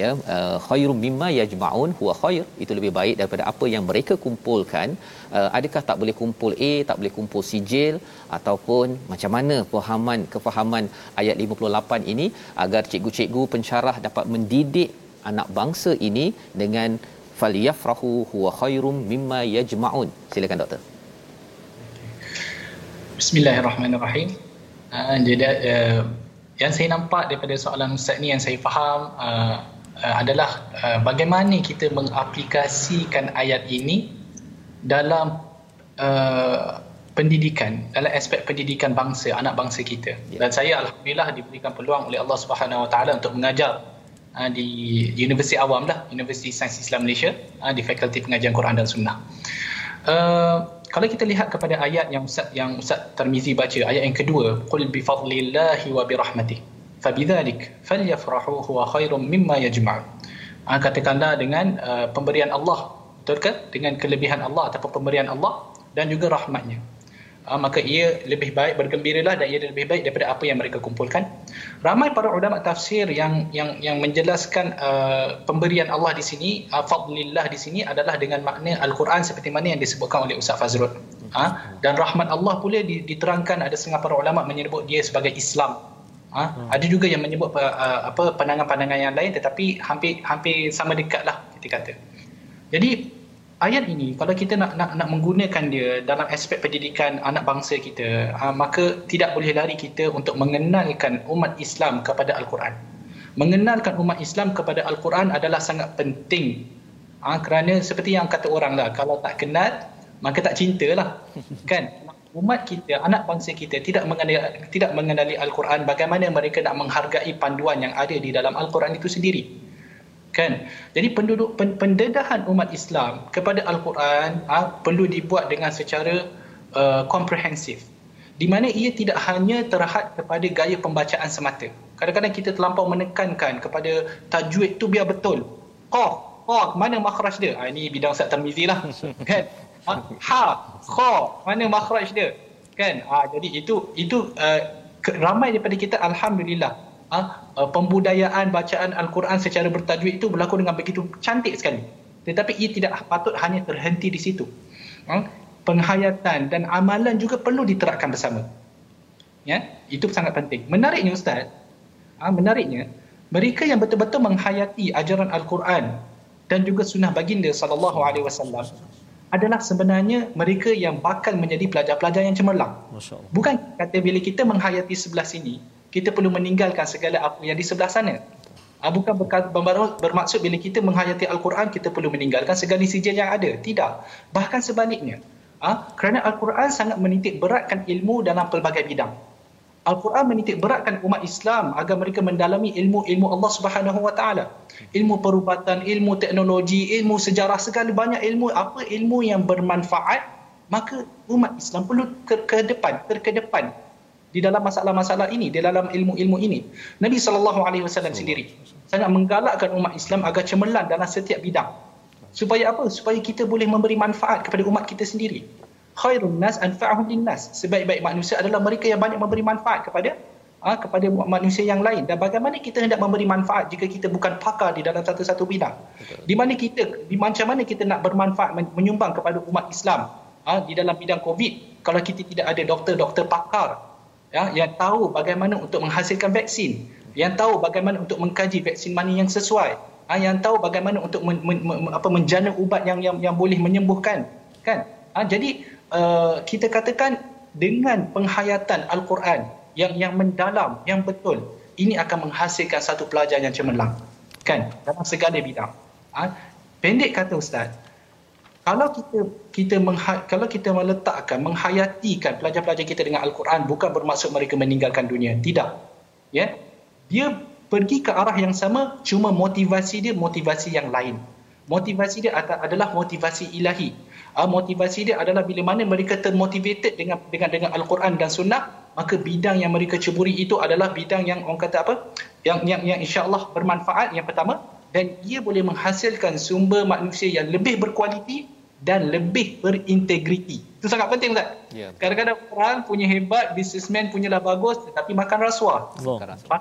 ya uh, khairum mimma yajmaun huwa khair itu lebih baik daripada apa yang mereka kumpulkan uh, adakah tak boleh kumpul A tak boleh kumpul sijil ataupun macam mana pemahaman kefahaman ayat 58 ini agar cikgu-cikgu pensyarah dapat mendidik anak bangsa ini dengan falyafrahu huwa khairum mimma yajmaun silakan doktor Bismillahirrahmanirrahim. Uh, jadi uh, yang saya nampak daripada soalan ustaz ni yang saya faham uh, uh, adalah uh, bagaimana kita mengaplikasikan ayat ini dalam uh, pendidikan dalam aspek pendidikan bangsa anak bangsa kita ya. dan saya alhamdulillah diberikan peluang oleh Allah Subhanahu Wa Taala untuk mengajar uh, di Universiti Awam lah Universiti Sains Islam Malaysia uh, di Fakulti Pengajian Quran dan Sunnah. Uh, kalau kita lihat kepada ayat yang Ustaz yang Ustaz Tarmizi baca ayat yang kedua qul bi fadlillahi wa bi rahmatihi fabidzalik falyafrahu huwa khairum mimma katakanlah dengan uh, pemberian Allah betul ke? Dengan kelebihan Allah ataupun pemberian Allah dan juga rahmatnya uh, maka ia lebih baik bergembiralah dan ia lebih baik daripada apa yang mereka kumpulkan ramai para ulama tafsir yang yang yang menjelaskan uh, pemberian Allah di sini uh, fadlillah di sini adalah dengan makna al-Quran seperti mana yang disebutkan oleh Ustaz Fazrul uh, dan rahmat Allah pula diterangkan ada setengah para ulama menyebut dia sebagai Islam Ha? Ada juga yang menyebut uh, apa pandangan-pandangan yang lain tetapi hampir hampir sama dekatlah kita kata. Jadi ayat ini kalau kita nak nak nak menggunakan dia dalam aspek pendidikan anak bangsa kita, uh, maka tidak boleh lari kita untuk mengenalkan umat Islam kepada al-Quran. Mengenalkan umat Islam kepada al-Quran adalah sangat penting. Ha, kerana seperti yang kata orang lah, kalau tak kenal maka tak cintalah. Kan? umat kita, anak bangsa kita tidak mengenali tidak mengenali Al-Quran, bagaimana mereka nak menghargai panduan yang ada di dalam Al-Quran itu sendiri? Kan? Jadi penduduk pendedahan umat Islam kepada Al-Quran ha, perlu dibuat dengan secara uh, komprehensif. Di mana ia tidak hanya terhad kepada gaya pembacaan semata. Kadang-kadang kita terlampau menekankan kepada tajwid tu biar betul. Qaf, qaf, mana makhraj dia? Ha, ini bidang Ustaz Tarmizi lah. kan? ha, ha kha mana makhraj dia kan ha, jadi itu itu uh, ramai daripada kita alhamdulillah ha, uh, pembudayaan bacaan al-Quran secara bertajwid itu berlaku dengan begitu cantik sekali. Tetapi ia tidak patut hanya terhenti di situ. Ha, penghayatan dan amalan juga perlu diterapkan bersama. Ya itu sangat penting. Menariknya ustaz ha, menariknya mereka yang betul-betul menghayati ajaran al-Quran dan juga sunnah baginda sallallahu alaihi wasallam adalah sebenarnya mereka yang bakal menjadi pelajar-pelajar yang cemerlang. Bukan kata bila kita menghayati sebelah sini, kita perlu meninggalkan segala apa yang di sebelah sana. Ah, bukan bermaksud bila kita menghayati Al-Quran, kita perlu meninggalkan segala sijil yang ada. Tidak. Bahkan sebaliknya. Ah, kerana Al-Quran sangat menitik beratkan ilmu dalam pelbagai bidang. Al-Quran menitik beratkan umat Islam agar mereka mendalami ilmu-ilmu Allah Subhanahu Wa Taala. Ilmu perubatan, ilmu teknologi, ilmu sejarah segala banyak ilmu apa ilmu yang bermanfaat maka umat Islam perlu ke, ke depan, terkedepan di dalam masalah-masalah ini, di dalam ilmu-ilmu ini. Nabi sallallahu alaihi wasallam sendiri sangat menggalakkan umat Islam agar cemerlang dalam setiap bidang. Supaya apa? Supaya kita boleh memberi manfaat kepada umat kita sendiri khairun nas anfa'uhum linnas sebaik-baik manusia adalah mereka yang banyak memberi manfaat kepada ha, kepada manusia yang lain dan bagaimana kita hendak memberi manfaat jika kita bukan pakar di dalam satu-satu bidang di mana kita di macam mana kita nak bermanfaat menyumbang kepada umat Islam ha, di dalam bidang covid kalau kita tidak ada doktor-doktor pakar ya yang tahu bagaimana untuk menghasilkan vaksin. Yang tahu bagaimana untuk mengkaji vaksin mana yang sesuai. Ha, yang tahu bagaimana untuk men, men, men, apa menjana ubat yang yang yang boleh menyembuhkan kan? Ha, jadi Uh, kita katakan dengan penghayatan al-Quran yang yang mendalam yang betul ini akan menghasilkan satu pelajar yang cemerlang kan? Dalam segala bidang. Ha? pendek kata ustaz kalau kita kita mengha- kalau kita meletakkan menghayatikan pelajar-pelajar kita dengan al-Quran bukan bermaksud mereka meninggalkan dunia. Tidak. Ya? Dia pergi ke arah yang sama cuma motivasi dia motivasi yang lain. Motivasi dia adalah motivasi ilahi. Uh, motivasi dia adalah bila mana mereka termotivated dengan dengan dengan al-Quran dan sunnah maka bidang yang mereka ceburi itu adalah bidang yang orang kata apa? Yang yang yang insya-Allah bermanfaat yang pertama. Dan ia boleh menghasilkan sumber manusia yang lebih berkualiti dan lebih berintegriti. Itu sangat penting tak? Ya. Kadang-kadang orang punya hebat, businessman punya lah bagus tetapi makan rasuah. Makan rasuah.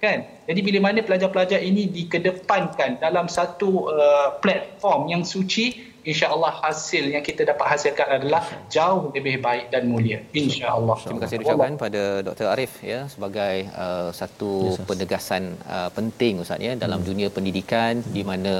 Kan? Jadi bila mana pelajar-pelajar ini dikedepankan dalam satu uh, platform yang suci, insya-Allah hasil yang kita dapat hasilkan adalah jauh lebih baik dan mulia insya-Allah. Terima kasih ucapkan pada Dr Arif ya sebagai uh, satu yes, penegasan uh, penting ustaz ya dalam hmm. dunia pendidikan hmm. di mana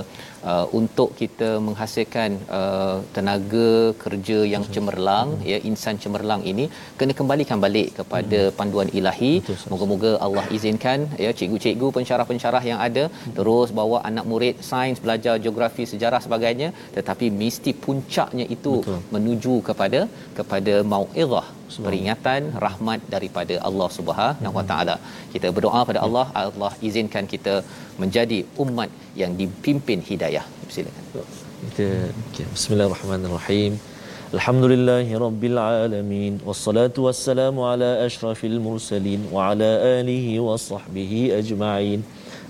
uh, untuk kita menghasilkan uh, tenaga kerja yang yes, cemerlang hmm. ya insan cemerlang ini kena kembalikan balik kepada hmm. panduan ilahi. Moga-moga Allah izinkan ya cikgu-cikgu pensyarah-pensyarah yang ada hmm. terus bawa anak murid sains belajar geografi sejarah sebagainya tetapi mesti puncaknya itu Betul. menuju kepada kepada mauizah peringatan rahmat daripada Allah Subhanahu Wa Taala. Kita berdoa pada Allah, Allah izinkan kita menjadi umat yang dipimpin hidayah. Silakan. Kita okay. Bismillahirrahmanirrahim. الحمد لله رب العالمين والصلاة والسلام على أشرف المرسلين وعلى آله وصحبه أجمعين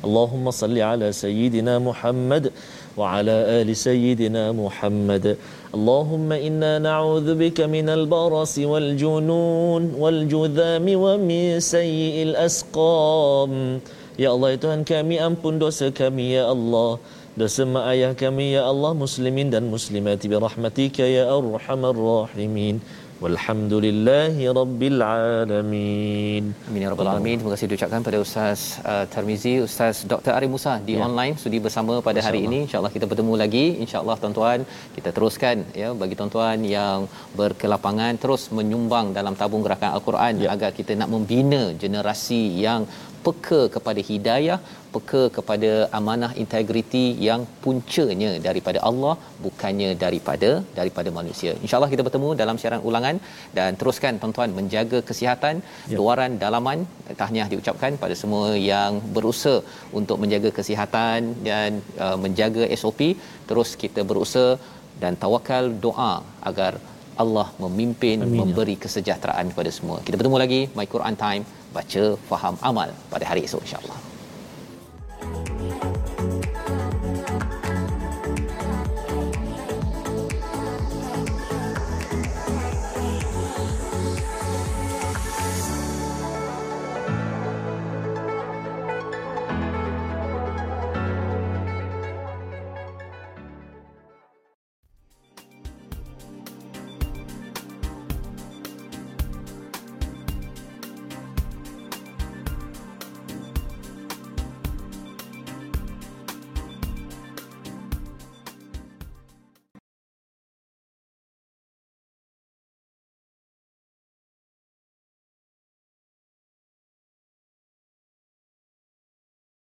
اللهم صل على سيدنا محمد وعلى آل سيدنا محمد اللهم إنا نعوذ بك من البرص والجنون والجذام ومن سيء الأسقام يا الله يا تهان كامي ampun dosa كامي يا الله Mak ayah kami, Ya Allah, muslimin dan muslimati, birahmatika, Ya Arhamar Rahimin. Walhamdulillahi Rabbil Alamin. Amin ya Rabbal Alamin. Terima kasih diucapkan pada Ustaz uh, Tarmizi, Ustaz Dr. Arif Musa di ya. online sudi bersama pada hari ini. InsyaAllah kita bertemu lagi. InsyaAllah tuan-tuan kita teruskan ya bagi tuan-tuan yang berkelapangan terus menyumbang dalam tabung gerakan Al-Quran ya. agar kita nak membina generasi yang peka kepada hidayah peka kepada amanah integriti yang puncanya daripada Allah bukannya daripada daripada manusia. Insya-Allah kita bertemu dalam siaran ulangan dan teruskan tuan-tuan menjaga kesihatan ya. luaran dalaman tahniah diucapkan pada semua yang berusaha untuk menjaga kesihatan dan uh, menjaga SOP terus kita berusaha dan tawakal doa agar Allah memimpin Amin. Memberi kesejahteraan kepada semua. Kita bertemu lagi My Quran Time baca faham amal pada hari esok insya Allah.